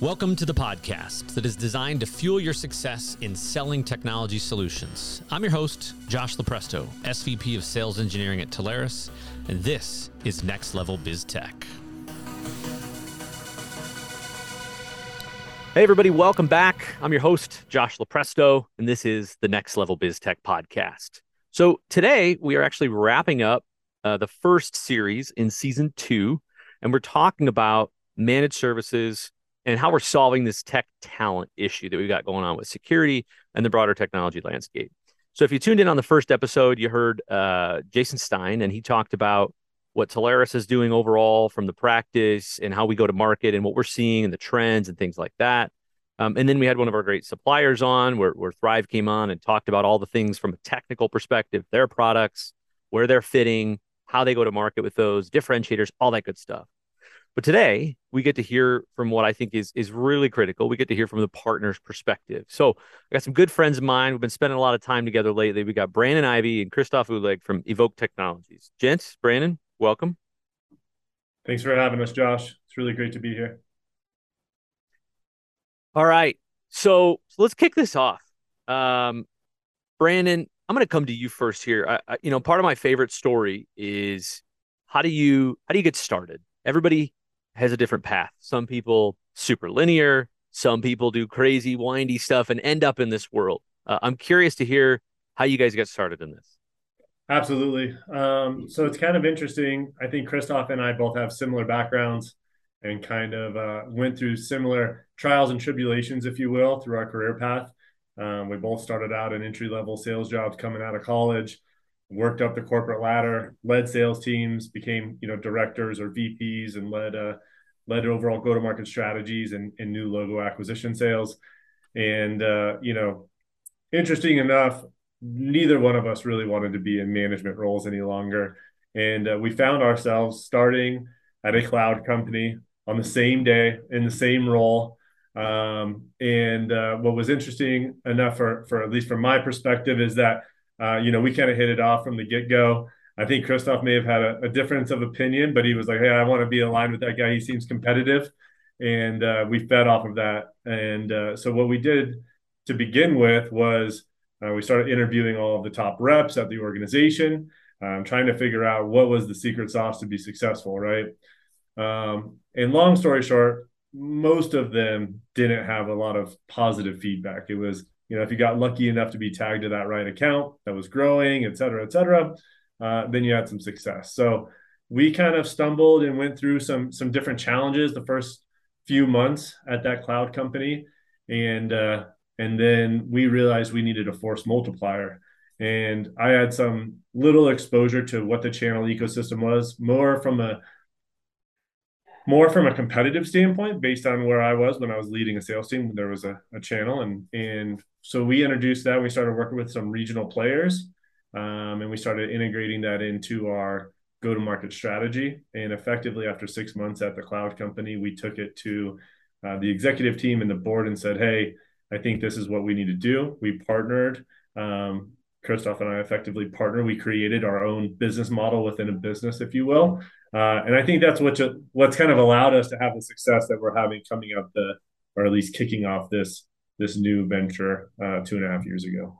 Welcome to the podcast that is designed to fuel your success in selling technology solutions. I'm your host, Josh Lupresto, SVP of Sales Engineering at Telarus, and this is Next Level BizTech. Hey, everybody, welcome back. I'm your host, Josh Lupresto, and this is the Next Level BizTech podcast. So, today we are actually wrapping up uh, the first series in season two, and we're talking about managed services and how we're solving this tech talent issue that we've got going on with security and the broader technology landscape. So if you tuned in on the first episode, you heard uh, Jason Stein, and he talked about what Telarus is doing overall from the practice and how we go to market and what we're seeing and the trends and things like that. Um, and then we had one of our great suppliers on where, where Thrive came on and talked about all the things from a technical perspective, their products, where they're fitting, how they go to market with those differentiators, all that good stuff. But today we get to hear from what I think is is really critical. We get to hear from the partner's perspective. So I got some good friends of mine. We've been spending a lot of time together lately. We got Brandon Ivey and Christoph Uhlig from Evok Technologies. Gents, Brandon, welcome. Thanks for having us, Josh. It's really great to be here. All right. So, so let's kick this off. Um, Brandon, I'm going to come to you first here. I, I, you know, part of my favorite story is how do you how do you get started? Everybody has a different path. Some people super linear, some people do crazy windy stuff and end up in this world. Uh, I'm curious to hear how you guys got started in this. Absolutely. Um, so it's kind of interesting. I think Christoph and I both have similar backgrounds and kind of uh, went through similar trials and tribulations, if you will, through our career path. Um, we both started out in entry level sales jobs coming out of college worked up the corporate ladder, led sales teams, became you know directors or VPs, and led uh, led overall go to market strategies and, and new logo acquisition sales. And uh, you know, interesting enough, neither one of us really wanted to be in management roles any longer, and uh, we found ourselves starting at a cloud company on the same day in the same role. Um, and uh, what was interesting enough for for at least from my perspective is that uh, you know, we kind of hit it off from the get go. I think Christoph may have had a, a, difference of opinion, but he was like, "Hey, I want to be aligned with that guy. He seems competitive," and uh, we fed off of that. And uh, so what we did to begin with was uh, we started interviewing all of the top reps at the organization, um, trying to figure out what was the secret sauce to be successful, right? Um, and long story short, most of them didn't have a lot of positive feedback. It was you know, if you got lucky enough to be tagged to that right account that was growing, et cetera, et cetera, uh, then you had some success. So we kind of stumbled and went through some some different challenges the first few months at that cloud company, and uh, and then we realized we needed a force multiplier. And I had some little exposure to what the channel ecosystem was, more from a more from a competitive standpoint based on where I was when I was leading a sales team. There was a, a channel and and so we introduced that. We started working with some regional players um, and we started integrating that into our go-to-market strategy. And effectively after six months at the cloud company, we took it to uh, the executive team and the board and said, hey, I think this is what we need to do. We partnered. Um, Christoph and I effectively partner. We created our own business model within a business, if you will, uh, and I think that's what what's kind of allowed us to have the success that we're having coming up the, or at least kicking off this this new venture uh, two and a half years ago.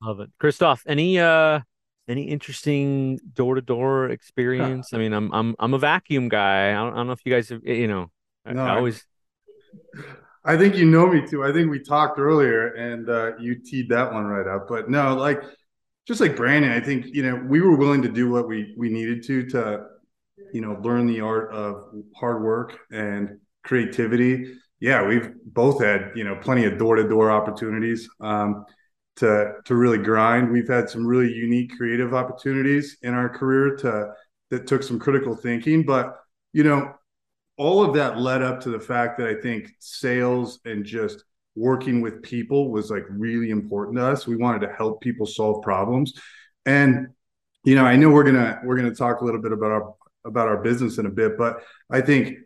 Love it, Christoph. Any uh, any interesting door to door experience? I mean, I'm I'm I'm a vacuum guy. I don't, I don't know if you guys, have, you know, no, I always. I think you know me too. I think we talked earlier, and uh, you teed that one right up. But no, like just like Brandon, I think you know we were willing to do what we we needed to to you know learn the art of hard work and creativity. Yeah, we've both had you know plenty of door to door opportunities um, to to really grind. We've had some really unique creative opportunities in our career to that took some critical thinking, but you know all of that led up to the fact that I think sales and just working with people was like really important to us. We wanted to help people solve problems. And you know, I know we're going to we're going to talk a little bit about our about our business in a bit, but I think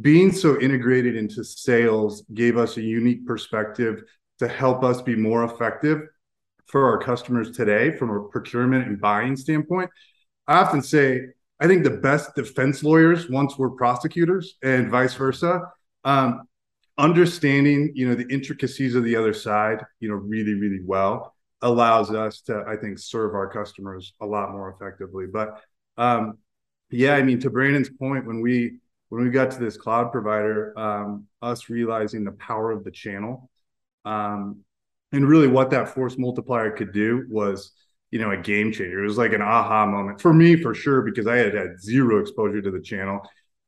being so integrated into sales gave us a unique perspective to help us be more effective for our customers today from a procurement and buying standpoint. I often say I think the best defense lawyers once were prosecutors and vice versa um, understanding you know the intricacies of the other side you know really really well allows us to i think serve our customers a lot more effectively. But um, yeah i mean to brandon's point when we when we got to this cloud provider um, us realizing the power of the channel um, and really what that force multiplier could do was you know a game changer. It was like an aha moment for me for sure because i had had zero exposure to the channel.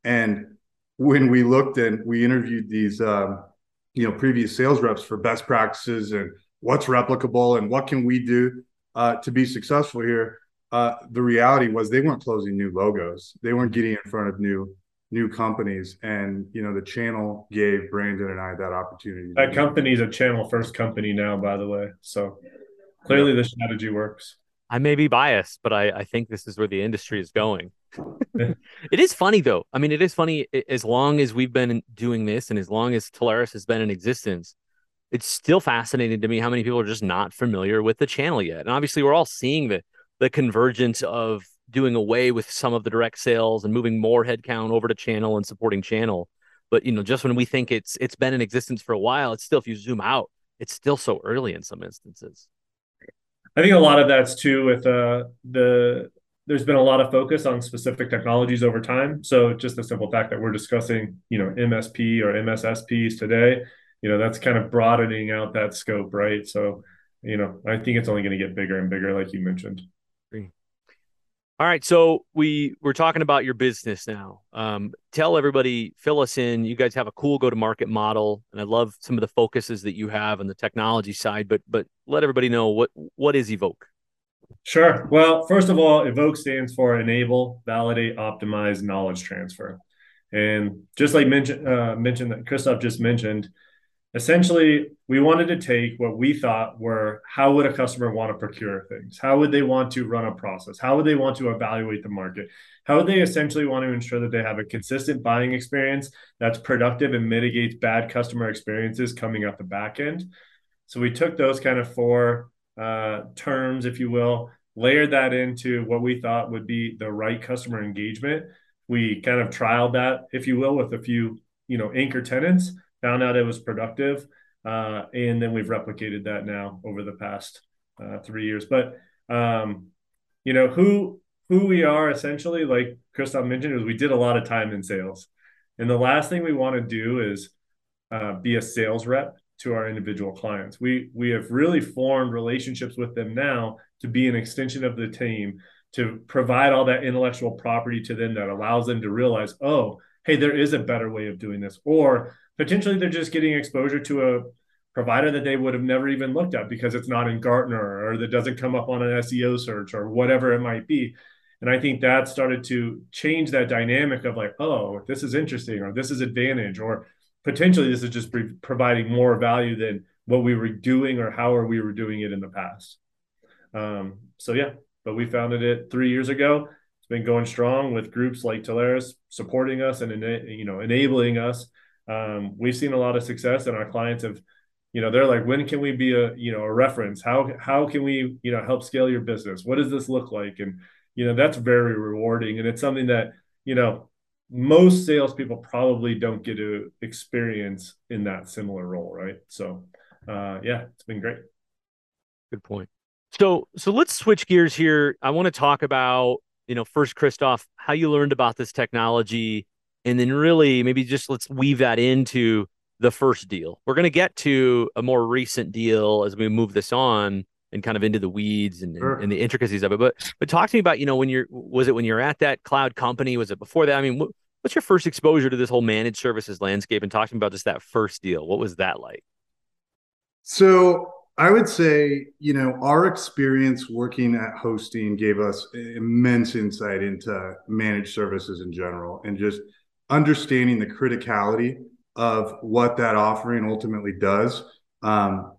And when we looked and we interviewed these um, you know previous sales reps for best practices and what's replicable and what can we do uh, to be successful here uh, the reality was they weren't closing new logos. They weren't getting in front of new new companies. And you know the channel gave brandon and i that opportunity that company's a channel first company now by the way. So clearly the strategy works. I may be biased, but I, I think this is where the industry is going. It is funny though. I mean, it is funny as long as we've been doing this and as long as Telarus has been in existence, it's still fascinating to me how many people are just not familiar with the channel yet. And obviously we're all seeing the the convergence of doing away with some of the direct sales and moving more headcount over to channel and supporting channel. But you know, just when we think it's it's been in existence for a while, it's still if you zoom out, it's still so early in some instances. I think a lot of that's too with uh, the there's been a lot of focus on specific technologies over time. So just the simple fact that we're discussing, you know, MSP or MSSPs today, you know, that's kind of broadening out that scope, right? So, you know, I think it's only going to get bigger and bigger, like you mentioned. All right, so we we're talking about your business now. Um, tell everybody, fill us in. You guys have a cool go-to-market model, and I love some of the focuses that you have on the technology side. But but let everybody know what what is Evok. Sure. Well, first of all, Evok stands for Enable, Validate, Optimize Knowledge Transfer, and just like mentioned uh, mentioned that Christoph just mentioned, essentially we wanted to take what we thought were how would a customer want to procure things? How would they want to run a process? How would they want to evaluate the market? How would they essentially want to ensure that they have a consistent buying experience that's productive and mitigates bad customer experiences coming up the back end? So we took those kind of four uh, terms if you will layered that into what we thought would be the right customer engagement. We kind of trialed that if you will with a few you know anchor tenants found out it was productive, uh, and then we've replicated that now over the past uh, three years. But um, you know who who we are essentially, like Christoph mentioned, is we did a lot of time in sales, and the last thing we want to do is uh, be a sales rep to our individual clients. We we have really formed relationships with them now to be an extension of the team to provide all that intellectual property to them that allows them to realize, oh, hey, there is a better way of doing this, or potentially they're just getting exposure to a provider that they would have never even looked at because it's not in Gartner or that doesn't come up on an SEO search or whatever it might be. And I think that started to change that dynamic of like, oh, this is interesting or this is advantage or potentially this is just providing more value than what we were doing or how we were doing it in the past. Um, so yeah, but we founded it three years ago. It's been going strong with groups like Telarus supporting us and you know enabling us um, we've seen a lot of success and our clients have you know they're like when can we be a you know a reference how how can we you know help scale your business what does this look like and you know that's very rewarding and it's something that you know most salespeople probably don't get to experience in that similar role right? So uh yeah it's been great. Good point. So so let's switch gears here. I want to talk about you know first christoph how you learned about this technology and then really maybe just let's weave that into the first deal. We're going to get to a more recent deal as we move this on and kind of into the weeds and, sure. and, the intricacies of it. But but talk to me about you know when you're was it when you're at that cloud company? Was it before that? I mean, what's your first exposure to this whole managed services landscape? And talk to me about just that first deal. What was that like? So I would say, you know, our experience working at hosting gave us immense insight into managed services in general and just understanding the criticality of what that offering ultimately does. Um,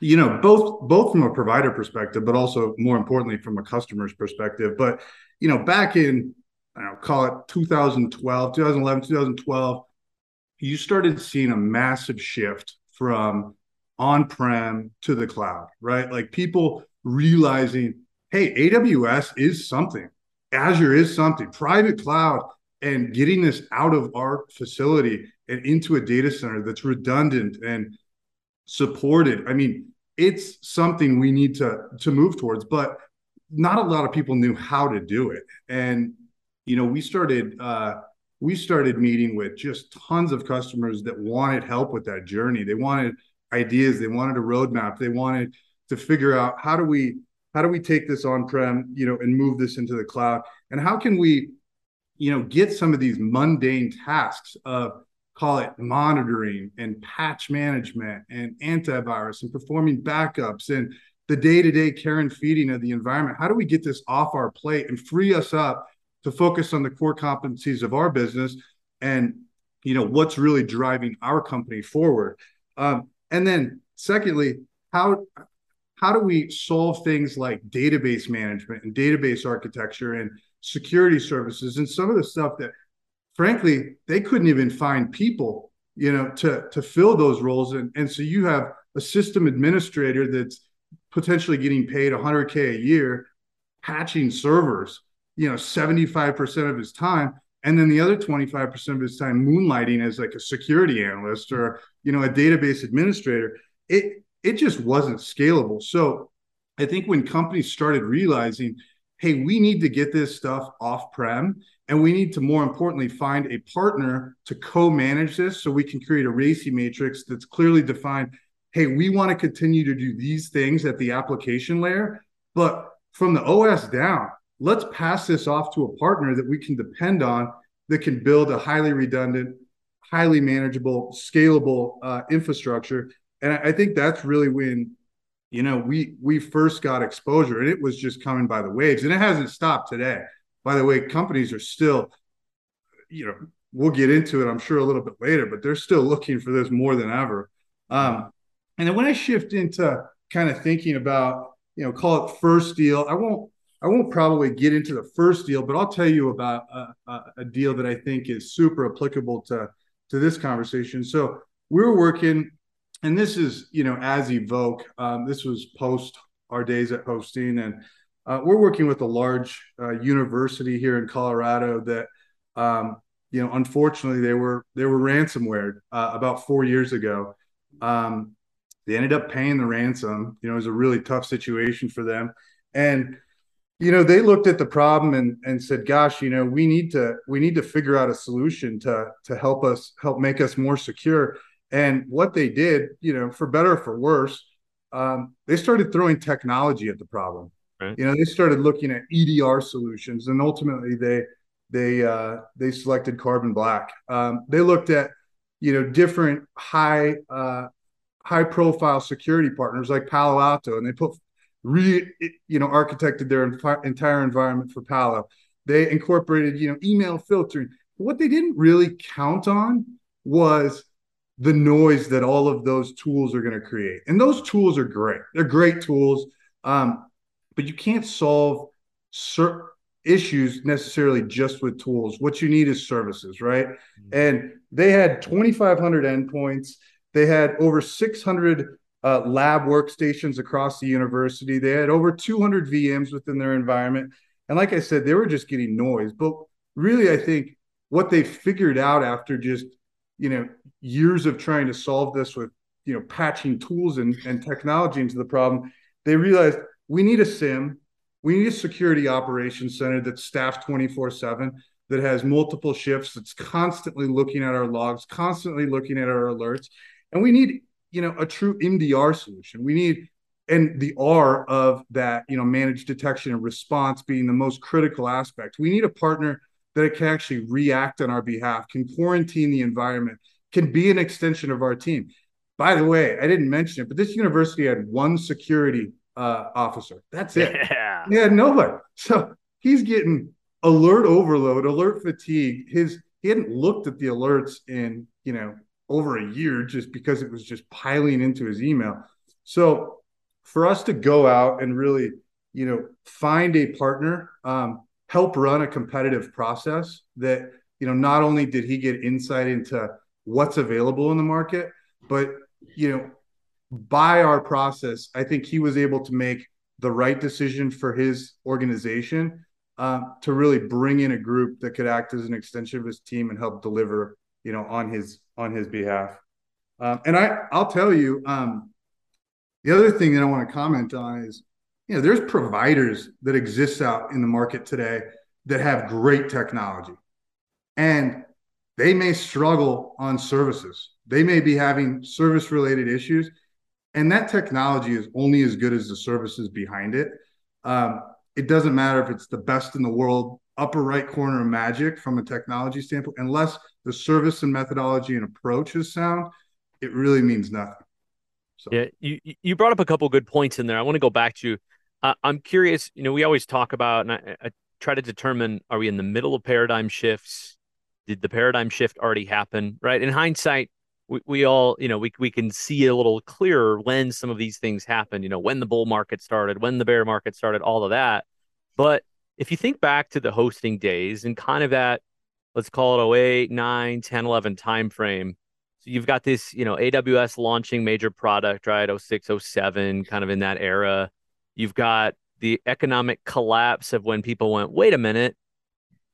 you know, both both from a provider perspective, but also more importantly from a customer's perspective. But you know, back in I don't know, call it 2012, 2011, 2012, you started seeing a massive shift from on-prem to the cloud, right? Like people realizing, hey, AWS is something, Azure is something, private cloud and getting this out of our facility and into a data center that's redundant and supported. I mean, it's something we need to to move towards, but not a lot of people knew how to do it. And you know, we started uh, we started meeting with just tons of customers that wanted help with that journey. They wanted ideas, they wanted a roadmap, they wanted to figure out how do we how do we take this on prem, you know, and move this into the cloud, and how can we, you know, get some of these mundane tasks of call it monitoring and patch management and antivirus and performing backups and the day-to-day care and feeding of the environment. How do we get this off our plate and free us up to focus on the core competencies of our business and you know what's really driving our company forward? Um, and then secondly how how do we solve things like database management and database architecture and security services and some of the stuff that frankly, they couldn't even find people, you know, to to fill those roles. And and so you have a system administrator that's potentially getting paid 100k a year, patching servers, you know, 75% of his time, and then the other 25% of his time moonlighting as like a security analyst or you know a database administrator. It it just wasn't scalable. So I think when companies started realizing, hey, we need to get this stuff off prem and we need to, more importantly, find a partner to co manage this so we can create a RACI matrix that's clearly defined. Hey, we want to continue to do these things at the application layer, but from the OS down, let's pass this off to a partner that we can depend on that can build a highly redundant, highly manageable, scalable uh, infrastructure. And I think that's really when you know we we first got exposure and it was just coming by the waves and it hasn't stopped today by the way, companies are still, you know, we'll get into it, I'm sure, a little bit later, but they're still looking for this more than ever. Um, and then when I shift into kind of thinking about, you know, call it first deal, I won't, I won't probably get into the first deal, but I'll tell you about a, a deal that I think is super applicable to to this conversation. So we were working, and this is, you know, as Evok. Um, this was post our days at hosting, and uh, we're working with a large uh, university here in Colorado that, um, you know, unfortunately they were they were ransomware uh, about four years ago. Um, they ended up paying the ransom. You know, it was a really tough situation for them, and you know they looked at the problem and and said, "Gosh, you know, we need to we need to figure out a solution to to help us help make us more secure." And what they did, you know, for better or for worse, um, they started throwing technology at the problem Right. You know, they started looking at EDR solutions, and ultimately they they uh, they selected Carbon Black. Um, they looked at you know different high uh, high profile security partners like Palo Alto, and they put re you know architected their entire environment for Palo. They incorporated you know email filtering. What they didn't really count on was the noise that all of those tools are going to create. And those tools are great. They're great tools. Um, but you can't solve certain issues necessarily just with tools. What you need is services, right? Mm-hmm. And they had 2,500 endpoints. They had over 600 uh, lab workstations across the university. They had over 200 VMs within their environment. And like I said, they were just getting noise. But really, I think what they figured out after just you know years of trying to solve this with you know patching tools and, and technology into the problem, they realized we need a SIEM We need a security operations center that's staffed 24 7, that has multiple shifts, that's constantly looking at our logs, constantly looking at our alerts. And we need, you know, a true MDR solution. We need, and the R of that, you know, managed detection and response being the most critical aspect. We need a partner that it can actually react on our behalf, can quarantine the environment, can be an extension of our team. By the way, I didn't mention it, but this university had one security uh, officer. That's it. Yeah. Yeah, nobody. So he's getting alert overload, alert fatigue. His he hadn't looked at the alerts in you know over a year just because it was just piling into his email. So for us to go out and really you know find a partner, um, help run a competitive process that you know not only did he get insight into what's available in the market, but you know by our process, I think he was able to make the right decision for his organization uh, to really bring in a group that could act as an extension of his team and help deliver, you know, on his on his behalf. Um, and I I'll tell you, um, the other thing that I want to comment on is, you know, there's providers that exist out in the market today that have great technology, and they may struggle on services. They may be having service related issues, and that technology is only as good as the services behind it. Um, it doesn't matter if it's the best in the world, upper right corner of magic from a technology standpoint, unless the service and methodology and approach is sound, it really means nothing. So. Yeah, you you brought up a couple good points in there. I want to go back to. Uh, I'm curious. You know, we always talk about, and I, I try to determine: are we in the middle of paradigm shifts? Did the paradigm shift already happen? Right. In hindsight, we, we all, you know, we we can see a little clearer when some of these things happen. You know, when the bull market started, when the bear market started, all of that. But if you think back to the hosting days and kind of that, let's call it 08, 9, 10, 11 timeframe, so you've got this, you know, AWS launching major product, right? 06, 07, kind of in that era. You've got the economic collapse of when people went, wait a minute,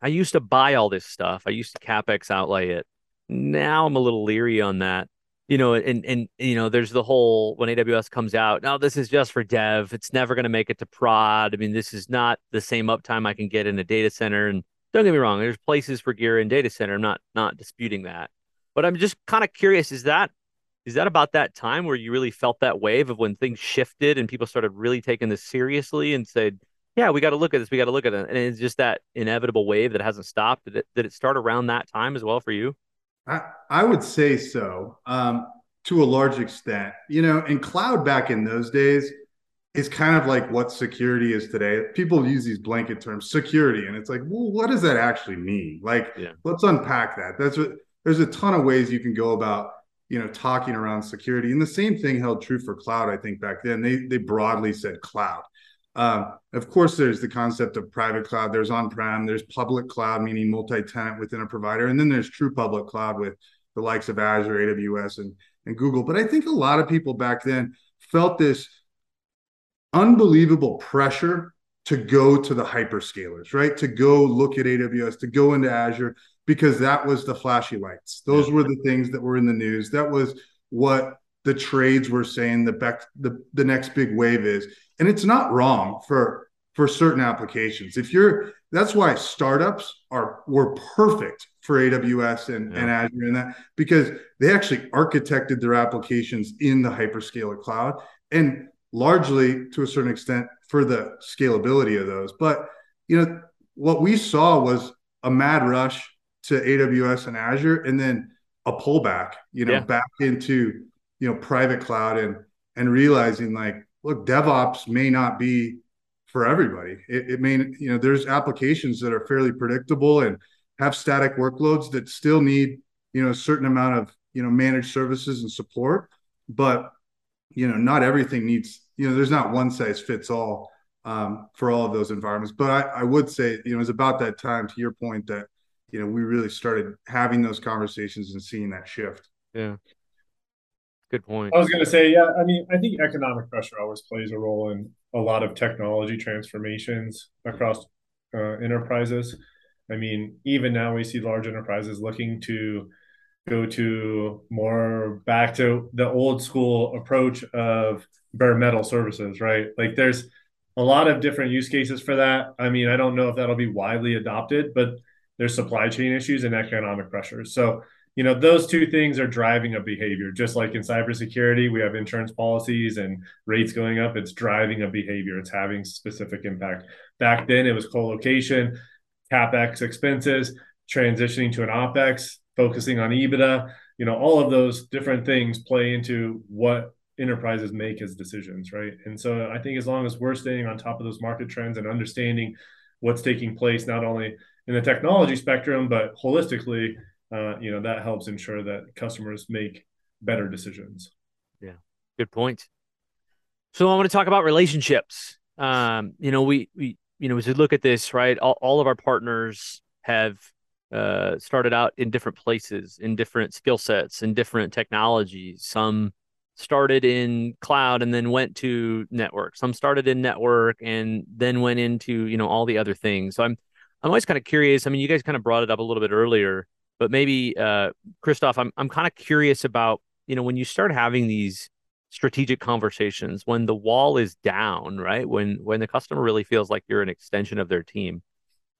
I used to buy all this stuff. I used to capex outlay it. Now I'm a little leery on that you know, and and you know, there's the whole when AWS comes out, now this is just for dev. It's never going to make it to prod. I mean, this is not the same uptime I can get in a data center. And don't get me wrong, there's places for gear in data center. I'm not not disputing that, but I'm just kind of curious: is that is that about that time where you really felt that wave of when things shifted and people started really taking this seriously and said, yeah, we got to look at this, we got to look at it, and it's just that inevitable wave that hasn't stopped. Did it, did it start around that time as well for you? I, I would say so um, to a large extent. You know, and cloud back in those days is kind of like what security is today. People use these blanket terms, security, and it's like, well, what does that actually mean? Like, yeah. let's unpack that. That's what there's a ton of ways you can go about you know talking around security and the same thing held true for cloud i think back then they they broadly said cloud um, of course, there's the concept of private cloud. There's on-prem. There's public cloud, meaning multi-tenant within a provider, and then there's true public cloud with the likes of Azure, AWS, and and Google. But I think a lot of people back then felt this unbelievable pressure to go to the hyperscalers, right? To go look at AWS, to go into Azure, because that was the flashy lights. Those were the things that were in the news. That was what the trades were saying the, bec- the, the next big wave is and it's not wrong for for certain applications. If you're that's why startups are were perfect for AWS and, yeah. and Azure and that because they actually architected their applications in the hyperscaler cloud and largely to a certain extent for the scalability of those. But you know, what we saw was a mad rush to AWS and Azure and then a pullback, you know, yeah. back into, you know, private cloud and and realizing like look, DevOps may not be for everybody. It, it, may, you know, there's applications that are fairly predictable and have static workloads that still need, you know, a certain amount of, you know, managed services and support. But, you know, not everything needs, you know, there's not one size fits all um, for all of those environments. But I, I would say, you know, it's about that time to your point that, you know, we really started having those conversations and seeing that shift. Yeah. Good point. I was going to say, yeah, I mean, I think economic pressure always plays a role in a lot of technology transformations across uh, enterprises. I mean, even now we see large enterprises looking to go to more back to the old school approach of bare metal services, right? Like there's a lot of different use cases for that. I mean, I don't know if that'll be widely adopted, but there's supply chain issues and economic pressures. So you know those two things are driving a behavior. Just like in cybersecurity we have insurance policies and rates going up it's driving a behavior. It's having specific impact. Back then it was co-location capex expenses transitioning to an opex focusing on ebitda. You know all of those different things play into what enterprises make as decisions right? And so i think as long as we're staying on top of those market trends and understanding what's taking place not only in the technology spectrum but holistically uh, you know that helps ensure that customers make better decisions. Yeah good point. So i want to talk about relationships. Um, you know we we you know as we look at this right all, all of our partners have uh, started out in different places in different skill sets in different technologies. Some started in cloud and then went to network. Some started in network and then went into, you know, all the other things. So I'm I'm always kind of curious. I mean, you guys kind of brought it up a little bit earlier, but maybe uh Christoph, I'm I'm kind of curious about, you know, when you start having these strategic conversations when the wall is down, right? When when the customer really feels like you're an extension of their team.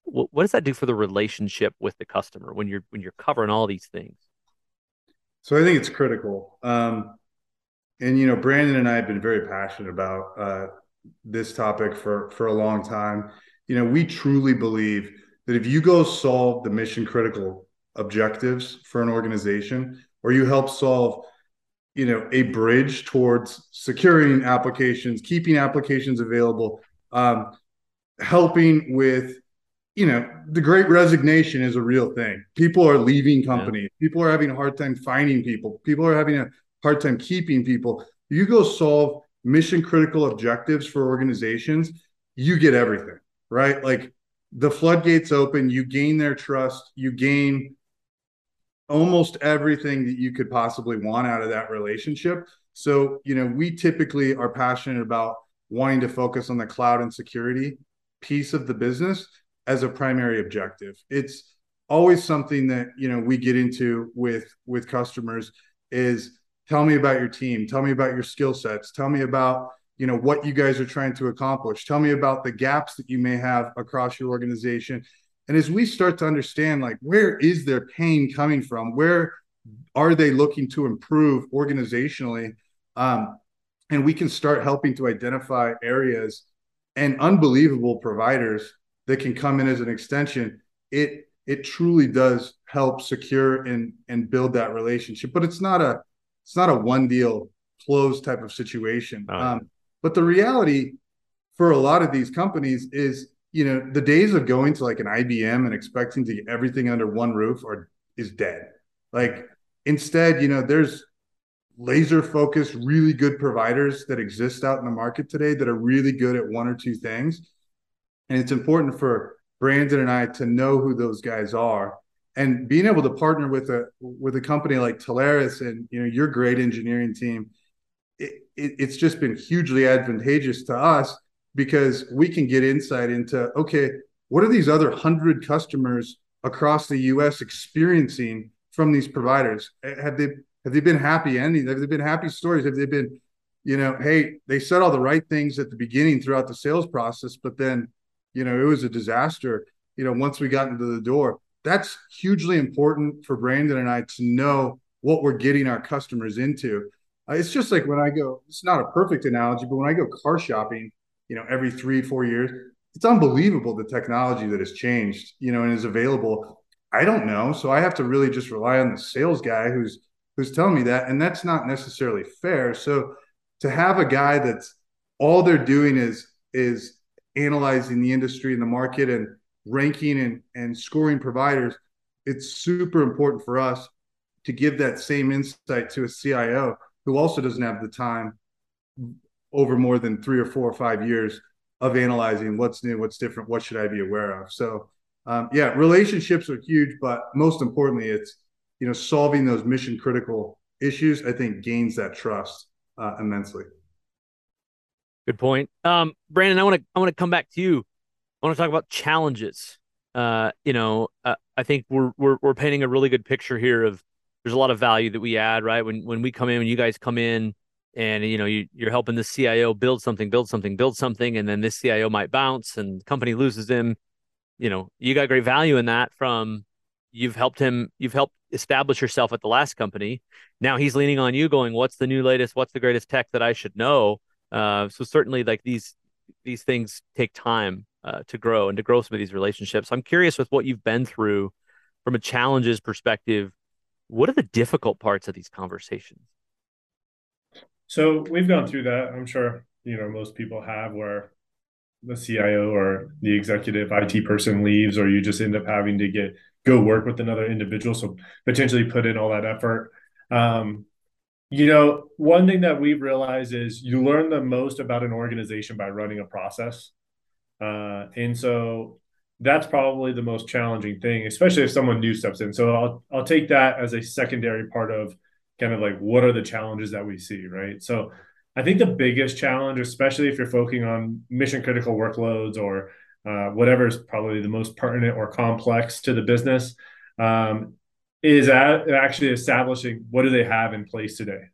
What, what does that do for the relationship with the customer when you're when you're covering all these things? So I think it's critical. Um, and you know, Brandon and I have been very passionate about uh, this topic for for a long time. You know, we truly believe that if you go solve the mission critical objectives for an organization, or you help solve, you know, a bridge towards securing applications, keeping applications available, um, helping with you know, the great resignation is a real thing. People are leaving companies. Yeah. People are having a hard time finding people. People are having a hard time keeping people. You go solve mission critical objectives for organizations, you get everything, right? Like the floodgates open, you gain their trust, you gain almost everything that you could possibly want out of that relationship. So, you know, we typically are passionate about wanting to focus on the cloud and security piece of the business as a primary objective. It's always something that, you know, we get into with with customers is tell me about your team. Tell me about your skill sets. Tell me about you know what you guys are trying to accomplish. Tell me about the gaps that you may have across your organization. And as we start to understand like where is their pain coming from? Where are they looking to improve organizationally? Um, and we can start helping to identify areas and unbelievable providers that can come in as an extension. It it truly does help secure and and build that relationship but it's not a it's not a one deal close type of situation. Oh, um, but the reality for a lot of these companies is, you know, the days of going to like an IBM and expecting to get everything under one roof are is dead. Like instead, you know, there's laser focused, really good providers that exist out in the market today that are really good at one or two things. And it's important for Brandon and I to know who those guys are and being able to partner with a with a company like Telarus and you know your great engineering team, it, it, it's just been hugely advantageous to us because we can get insight into okay, what are these other hundred customers across the U.S. experiencing from these providers? Have they have they been happy endings? Have they been happy stories? Have they been, you know, hey, they said all the right things at the beginning throughout the sales process, but then, you know, it was a disaster. You know, once we got into the door that's hugely important for Brandon and I to know what we're getting our customers into. Uh, it's just like when I go, it's not a perfect analogy, but when I go car shopping, you know, every three, four years, it's unbelievable the technology that has changed, you know, and is available. I don't know. So I have to really just rely on the sales guy who's who's telling me that. And that's not necessarily fair. So to have a guy that's all they're doing is is analyzing the industry and the market and ranking and, and scoring providers, it's super important for us to give that same insight to a CIO who also doesn't have the time over more than three or four or five years of analyzing what's new, what's different, what should I be aware of. So, um, yeah, relationships are huge, but most importantly, it's you know solving those mission critical issues. I think gains that trust uh, immensely. Good point, um, Brandon. I want to I want to come back to you I want to talk about challenges. Uh, you know, uh, I think we're, we're we're painting a really good picture here of there's a lot of value that we add, right? When when we come in, when you guys come in, and you know you, you're helping the CIO build something, build something, build something, and then this CIO might bounce and company loses him. You know, you got great value in that from you've helped him, you've helped establish yourself at the last company. Now he's leaning on you, going, "What's the new latest? What's the greatest tech that I should know?" Uh, so certainly, like these these things take time uh, to grow and to grow some of these relationships. I'm curious with what you've been through from a challenges perspective. What are the difficult parts of these conversations? So we've gone through that. I'm sure you know most people have where the CIO or the executive IT person leaves, or you just end up having to get go work with another individual. So potentially put in all that effort. Um, you know, one thing that we've realized is you learn the most about an organization by running a process. Uh, and so that's probably the most challenging thing, especially if someone new steps in. So I'll I'll take that as a secondary part of kind of like what are the challenges that we see, right? So I think the biggest challenge, especially if you're focusing on mission critical workloads or uh, whatever is probably the most pertinent or complex to the business, um, is actually establishing what do they have in place today.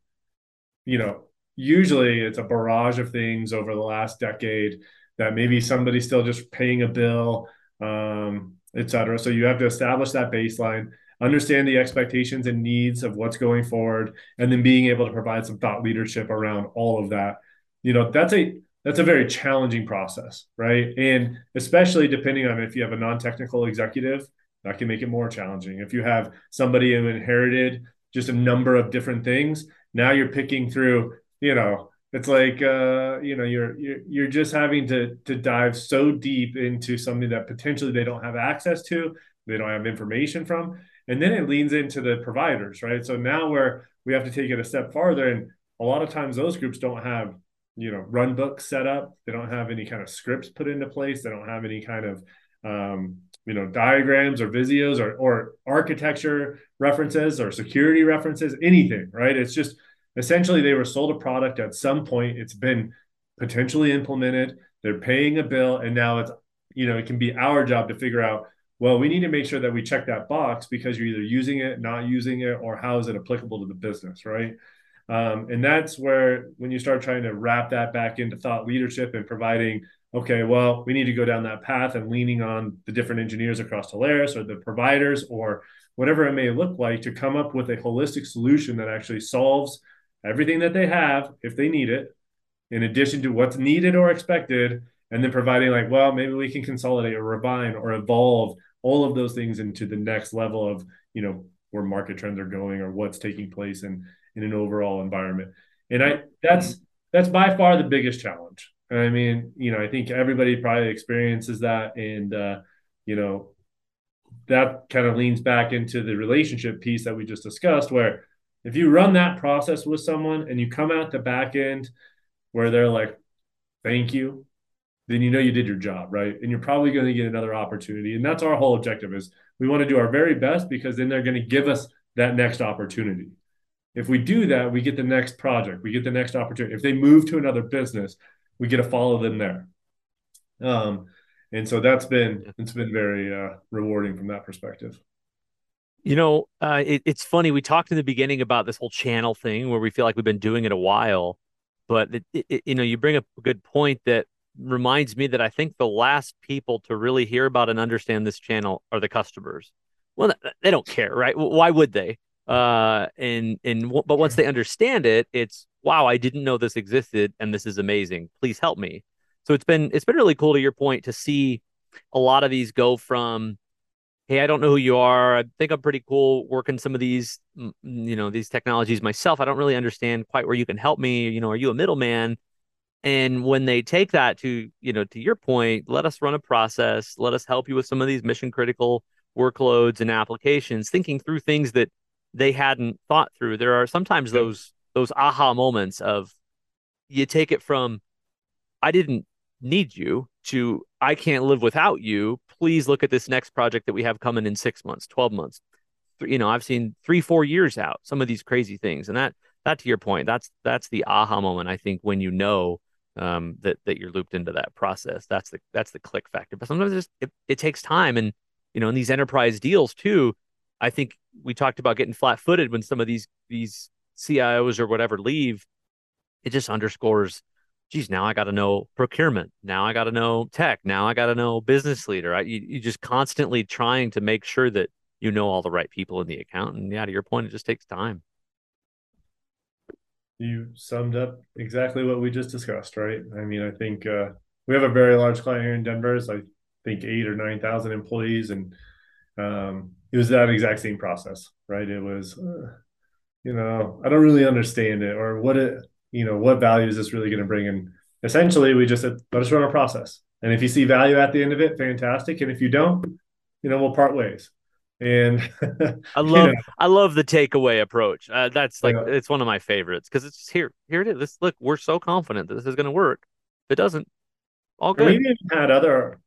You know, usually it's a barrage of things over the last decade that maybe somebody's still just paying a bill, um, et cetera. So you have to establish that baseline understand the expectations and needs of what's going forward, and then being able to provide some thought leadership around all of that. You know, that's a that's a very challenging process, right? And especially depending on if you have a non-technical executive, that can make it more challenging. If you have somebody who inherited just a number of different things, now you're picking through, you know, it's like uh, you know, you're you're you're just having to to dive so deep into something that potentially they don't have access to, they don't have information from. And then it leans into the providers, right? So now where we have to take it a step farther, and a lot of times those groups don't have, you know, run books set up. They don't have any kind of scripts put into place. They don't have any kind of, um, you know, diagrams or Visios or or architecture references or security references, anything, right? It's just essentially they were sold a product at some point. It's been potentially implemented. They're paying a bill, and now it's, you know, it can be our job to figure out well, we need to make sure that we check that box because you're either using it, not using it, or how is it applicable to the business, right? Um, and that's where when you start trying to wrap that back into thought leadership and providing, okay, well, we need to go down that path and leaning on the different engineers across Telarus or the providers or whatever it may look like to come up with a holistic solution that actually solves everything that they have if they need it, in addition to what's needed or expected, and then providing like, well, maybe we can consolidate or refine or evolve all of those things into the next level of you know where market trends are going or what's taking place in in an overall environment. And i that's that's by far the biggest challenge. I mean you know i think everybody probably experiences that and uh you know that kind of leans back into the relationship piece that we just discussed where if you run that process with someone and you come out the back end where they're like thank you then you know you did your job, right? And you're probably going to get another opportunity. And that's our whole objective is we want to do our very best because then they're going to give us that next opportunity. If we do that, we get the next project, we get the next opportunity. If they move to another business, we get to follow them there. Um, and so that's been it's been very uh, rewarding from that perspective. You know, uh, it, it's funny. We talked in the beginning about this whole channel thing where we feel like we've been doing it a while, but it, it, you know, you bring up a good point that reminds me that I think the last people to really hear about and understand this channel are the customers. Well, they don't care, right? Why would they? Uh, and and but once they understand it, it's wow, I didn't know this existed, and this is amazing. Please help me. So it's been it's been really cool to your point to see a lot of these go from hey i don't know who you are. I think i'm pretty cool working some of these you know these technologies myself. I don't really understand quite where you can help me. You know are you a middleman? And when they take that to, you know, to your point, let us run a process, let us help you with some of these mission critical workloads and applications, thinking through things that they hadn't thought through. There are sometimes those those aha moments of you take it from I didn't need you to I can't live without you. Please look at this next project that we have coming in 6 months, 12 months. You know, I've seen 3 4 years out some of these crazy things and that that to your point, that's that's the aha moment I think when you know um, that that you're looped into that process. That's the that's the click factor. But sometimes it, it takes time, and you know, in these enterprise deals too, I think we talked about getting flat footed when some of these these CIOs or whatever leave. It just underscores, geez, now I got to know procurement. Now I got to know tech. Now I got to know business leader. I, you, you just constantly trying to make sure that you know all the right people in the account. And yeah, to your point, it just takes time you summed up exactly what we just discussed, right? I mean, I think uh, we have a very large client here in Denver. It's like, I think eight or nine thousand employees, and um, it was that exact same process, right? It was, uh, you know, I don't really understand it, or what it, you know, what value is this really going to bring? And essentially, we just said, let us run a process, and if you see value at the end of it, fantastic, and if you don't, you know, we'll part ways. And I love you know. I love the takeaway approach. Uh, that's like yeah. it's one of my favorites because it's just here here it is. This, look, we're so confident that this is going to work. If it doesn't, all good. we even had other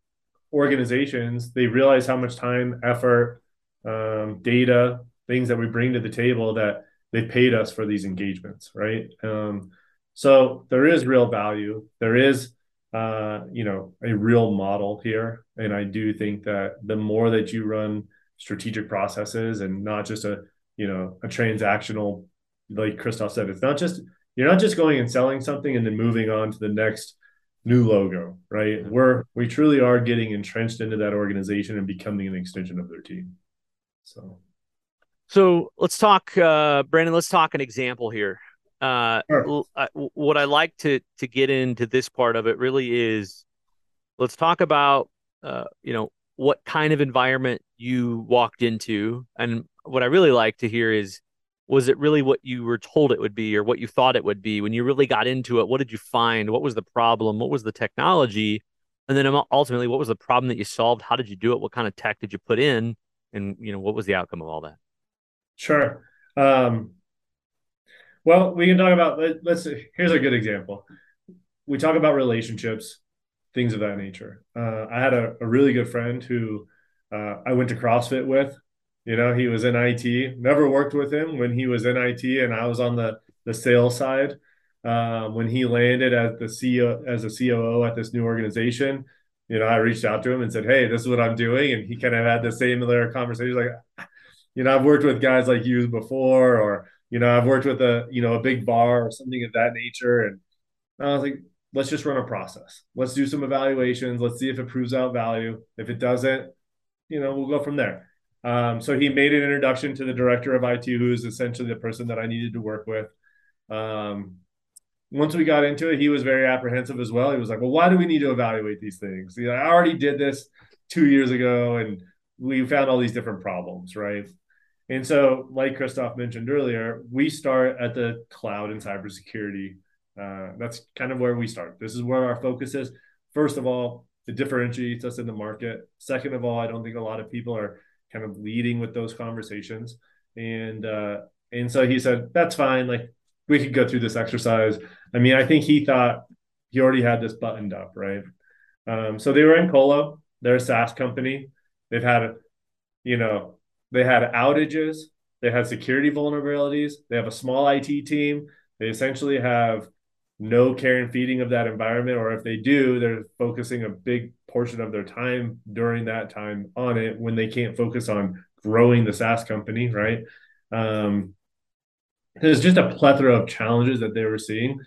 organizations. They realize how much time, effort, um, data, things that we bring to the table that they paid us for these engagements, right? Um, so there is real value. There is, uh, you know, a real model here, and I do think that the more that you run strategic processes and not just a, you know, a transactional, like Christoph said, it's not just you're not just going and selling something and then moving on to the next new logo, right? We're we truly are getting entrenched into that organization and becoming an extension of their team. So so let's talk, uh, Brandon. Let's talk an example here. Uh, Sure. what I like to to get into this part of it really is, let's talk about, uh, you know, what kind of environment you walked into, and what I really like to hear is, was it really what you were told it would be, or what you thought it would be when you really got into it? What did you find? What was the problem? What was the technology? And then ultimately, what was the problem that you solved? How did you do it? What kind of tech did you put in? And you know, what was the outcome of all that? Sure. Um, well, we can talk about let, us here's a good example. We talk about relationships, things of that nature. Uh, I had a, a, really good friend who uh, I went to CrossFit with. You know, he was in IT. Never worked with him when he was in IT, and I was on the the sales side. Uh, when he landed as the CEO as a COO at this new organization, you know, I reached out to him and said, "Hey, this is what I'm doing," and he kind of had the same similar conversation, like, you know, I've worked with guys like you before, or you know, I've worked with a you know a big VAR or something of that nature, and I was like, let's just run a process. Let's do some evaluations. Let's see if it proves out value. If it doesn't, you know, we'll go from there. Um, so he made an introduction to the director of IT, who is essentially the person that I needed to work with. Um, once we got into it, he was very apprehensive as well. He was like, "Well, why do we need to evaluate these things? You know, I already did this two years ago, and we found all these different problems, right?" And so, like Christoph mentioned earlier, we start at the cloud and cybersecurity. Uh, that's kind of where we start. This is where our focus is. First of all, it differentiates us in the market. Second of all, I don't think a lot of people are kind of leading with those conversations. And uh, and so he said, "That's fine. Like we could go through this exercise." I mean, I think he thought he already had this buttoned up, right? Um, so they were in Colo. They're a SaaS company. They've had, you know, they had outages, they had security vulnerabilities, they have a small IT team. They essentially have no care and feeding of that environment, or if they do, they're focusing a big portion of their time during that time on it when they can't focus on growing the SaaS company, right? Um, there's just a plethora of challenges that they were seeing.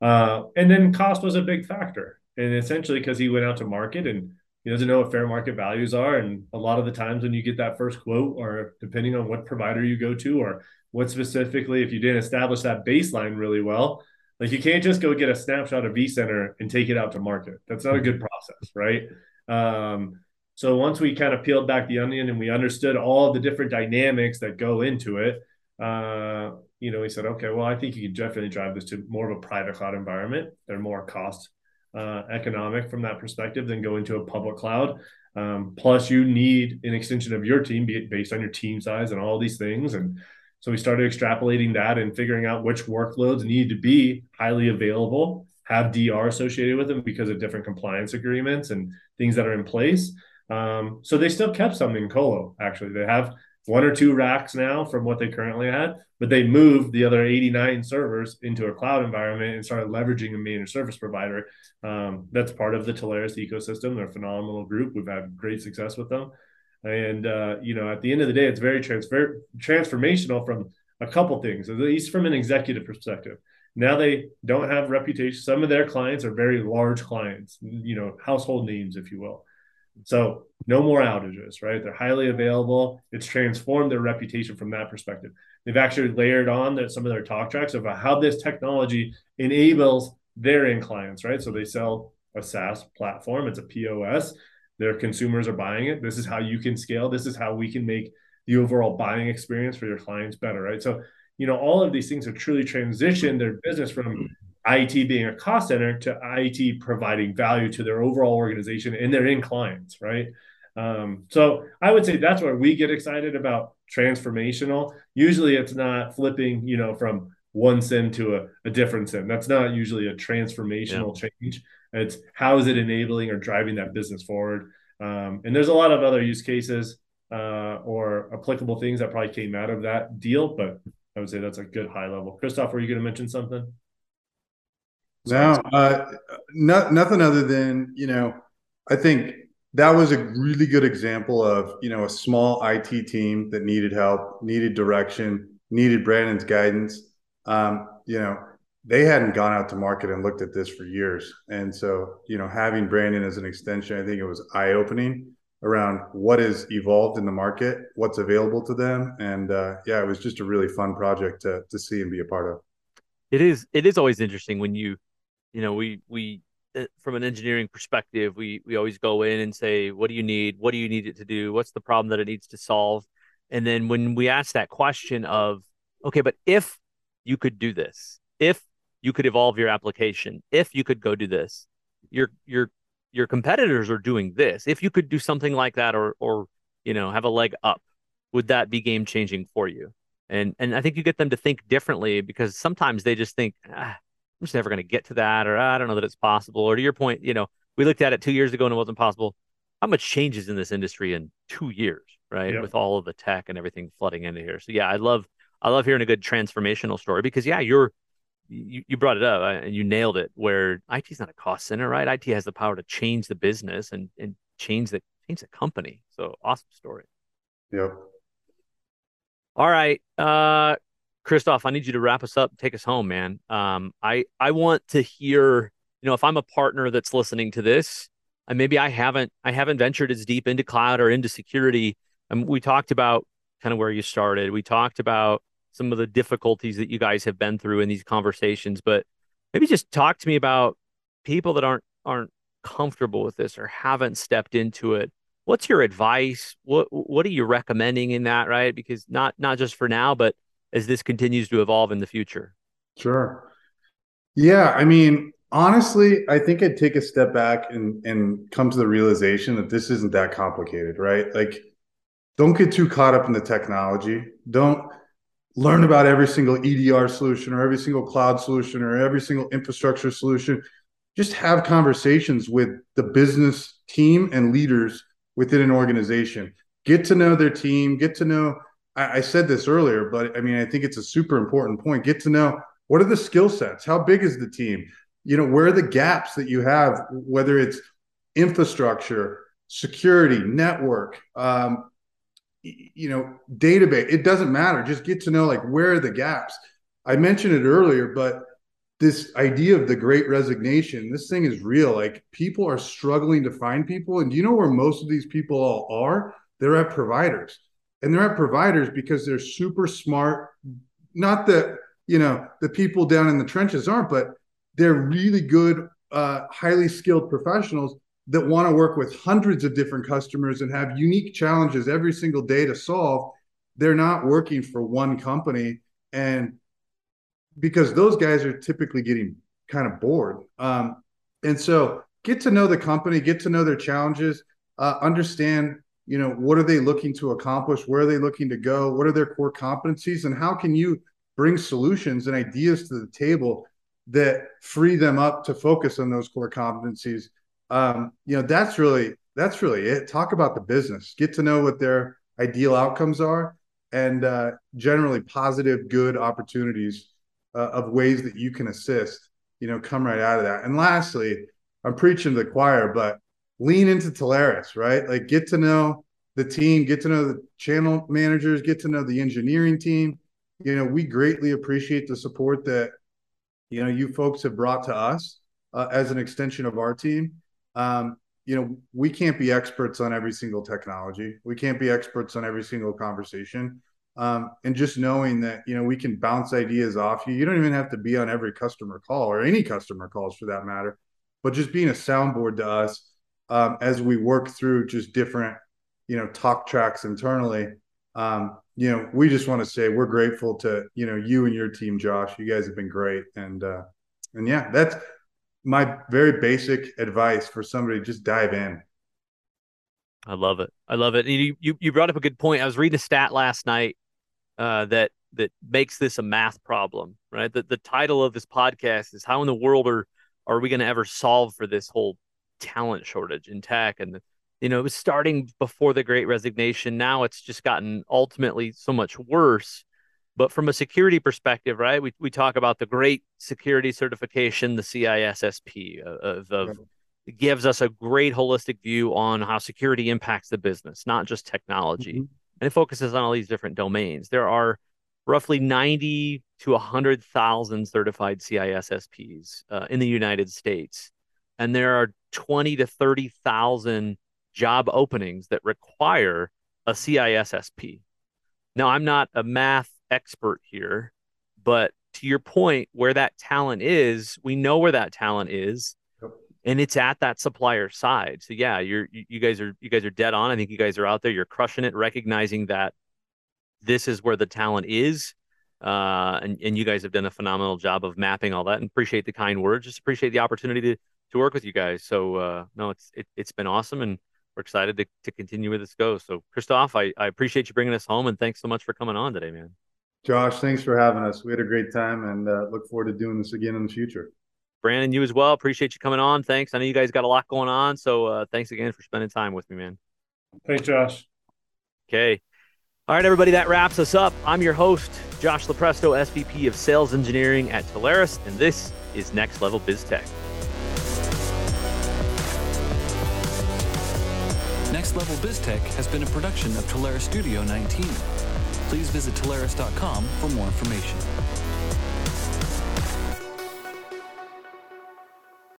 Uh, and then cost was a big factor. And essentially, because he went out to market and he doesn't know what fair market values are. And a lot of the times when you get that first quote, or depending on what provider you go to, or what specifically, if you didn't establish that baseline really well, like you can't just go get a snapshot of vCenter and take it out to market. That's not a good process, right? Um, so once we kind of peeled back the onion and we understood all the different dynamics that go into it, uh, you know, we said, okay, well, I think you can definitely drive this to more of a private cloud environment. They're more cost uh, economic from that perspective than go into a public cloud. Um, plus, you need an extension of your team, be it based on your team size and all these things. And so we started extrapolating that and figuring out which workloads need to be highly available, have DR associated with them because of different compliance agreements and things that are in place. Um, so they still kept some in Colo. Actually, they have one or two racks now from what they currently had, but they moved the other 89 servers into a cloud environment and started leveraging a managed service provider. Um, that's part of the Telarus ecosystem. They're a phenomenal group. We've had great success with them. And, uh, you know, at the end of the day, it's very transfer- transformational from a couple things, at least from an executive perspective. Now they don't have reputation. Some of their clients are very large clients, you know, household names, if you will. So no more outages, right? They're highly available. It's transformed their reputation from that perspective. They've actually layered on that some of their talk tracks about how this technology enables their end clients, right? So they sell a SaaS platform, it's a POS. Their consumers are buying it. This is how you can scale. This is how we can make the overall buying experience for your clients better, right? So, you know, all of these things have truly transitioned their business from IT being a cost center to IT providing value to their overall organization and their end clients, right? Um, so I would say that's where we get excited about transformational. Usually it's not flipping, you know, from one SIEM to a, a different SIEM. That's not usually a transformational yeah. change. It's how is it enabling or driving that business forward? Um, and there's a lot of other use cases uh, or applicable things that probably came out of that deal, but I would say that's a good high level. Christoph, were you going to mention something? No, uh, not, nothing other than, you know, I think that was a really good example of, you know, a small IT team that needed help, needed direction, needed Brandon's guidance. Um, you know, they hadn't gone out to market and looked at this for years. And so, you know, having Brandon as an extension, I think it was eye opening around what has evolved in the market, what's available to them. And uh, yeah, it was just a really fun project to, to see and be a part of. It is, it is always interesting when you, you know, we, we, uh, from an engineering perspective, we, we always go in and say, what do you need? What do you need it to do? What's the problem that it needs to solve? And then when we ask that question of, okay, but if you could do this, if you could evolve your application, if you could go do this, your your your competitors are doing this. If you could do something like that or or you know have a leg up, would that be game changing for you? And and I think you get them to think differently because sometimes they just think ah, I'm just never going to get to that, or ah, I don't know that it's possible. Or to your point, you know, we looked at it two years ago and it wasn't possible. How much changes in this industry in two years, right? Yep. With all of the tech and everything flooding into here. So yeah, I love I love hearing a good transformational story because yeah, you're you, you brought it up and you nailed it where IT is not a cost center, right? IT has the power to change the business and, and change the change the company. So awesome story. Yep. All right. Uh Christoph, I need you to wrap us up, take us home, man. Um, I I want to hear, you know, if I'm a partner that's listening to this, and maybe I haven't I haven't ventured as deep into cloud or into security. And we talked about kind of where you started. We talked about some of the difficulties that you guys have been through in these conversations, but maybe just talk to me about people that aren't aren't comfortable with this or haven't stepped into it. What's your advice? What what are you recommending in that, right? Because not not just for now, but as this continues to evolve in the future. Sure. Yeah, I mean, honestly, I think I'd take a step back and and come to the realization that this isn't that complicated, right? Like don't get too caught up in the technology. Don't learn about every single EDR solution or every single cloud solution or every single infrastructure solution. Just have conversations with the business team and leaders within an organization. Get to know their team, get to know. I, I said this earlier, but I mean, I think it's a super important point. Get to know what are the skill sets? How big is the team? You know, where are the gaps that you have, whether it's infrastructure, security, network, um, you know database it doesn't matter just get to know like where are the gaps i mentioned it earlier but this idea of the great resignation this thing is real like people are struggling to find people and do you know where most of these people all are they're at providers and they're at providers because they're super smart. Not that you know the people down in the trenches aren't but they're really good uh, highly skilled professionals that want to work with hundreds of different customers and have unique challenges every single day to solve. They're not working for one company. And because those guys are typically getting kind of bored. Um, and so get to know the company get to know their challenges uh, understand you know what are they looking to accomplish? Where are they looking to go? What are their core competencies? And how can you bring solutions and ideas to the table that free them up to focus on those core competencies? Um, you know that's really that's really it. Talk about the business. Get to know what their ideal outcomes are and uh, generally positive good opportunities uh, of ways that you can assist you know come right out of that. And lastly i'm preaching to the choir but lean into Telarus, right like get to know the team get to know the channel managers get to know the engineering team you know we greatly appreciate the support that you know you folks have brought to us uh, as an extension of our team um, you know, we can't be experts on every single technology. We can't be experts on every single conversation. Um, and just knowing that, you know, we can bounce ideas off you. You don't even have to be on every customer call or any customer calls for that matter, but just being a soundboard to us um, as we work through just different, you know, talk tracks internally. Um, you know, we just want to say we're grateful to, you know, you and your team, Josh. You guys have been great. And, uh, and yeah, that's my very basic advice for somebody just dive in. I love it. I love it. And you, you you brought up a good point. I was reading a stat last night uh, that that makes this a math problem, right? The the title of this podcast is "How in the world are are we going to ever solve for this whole talent shortage in tech?" And you know, it was starting before the Great Resignation. Now it's just gotten ultimately so much worse. But from a security perspective, right, we, we talk about the great security certification, the CISSP, uh, of, of it gives us a great holistic view on how security impacts the business, not just technology. Mm-hmm. And it focuses on all these different domains. There are roughly 90 to 100,000 certified CISSPs uh, in the United States. And there are 20 to 30,000 job openings that require a CISSP. Now, I'm not a math expert here, but to your point, where that talent is, we know where that talent is, and it's at that supplier side. So yeah, you're you guys are you guys are dead on. I think you guys are out there. You're crushing it, recognizing that this is where the talent is. Uh, and, and you guys have done a phenomenal job of mapping all that and appreciate the kind words. Just appreciate the opportunity to to work with you guys. So uh, no, it's it, has been awesome, and we're excited to, to continue where this goes. So Christoph, I, I appreciate you bringing us home, and thanks so much for coming on today, man. Josh, thanks for having us. We had a great time, and uh, look forward to doing this again in the future. Brandon, you as well. Appreciate you coming on. Thanks. I know you guys got a lot going on, so uh, thanks again for spending time with me, man. Thanks, Josh. Okay. All right, everybody, that wraps us up. I'm your host, Josh Lupresto, SVP of Sales Engineering at Telarus, and this is Next Level BizTech. Next Level BizTech has been a production of Telarus Studio 19. Please visit Telarus.com for more information.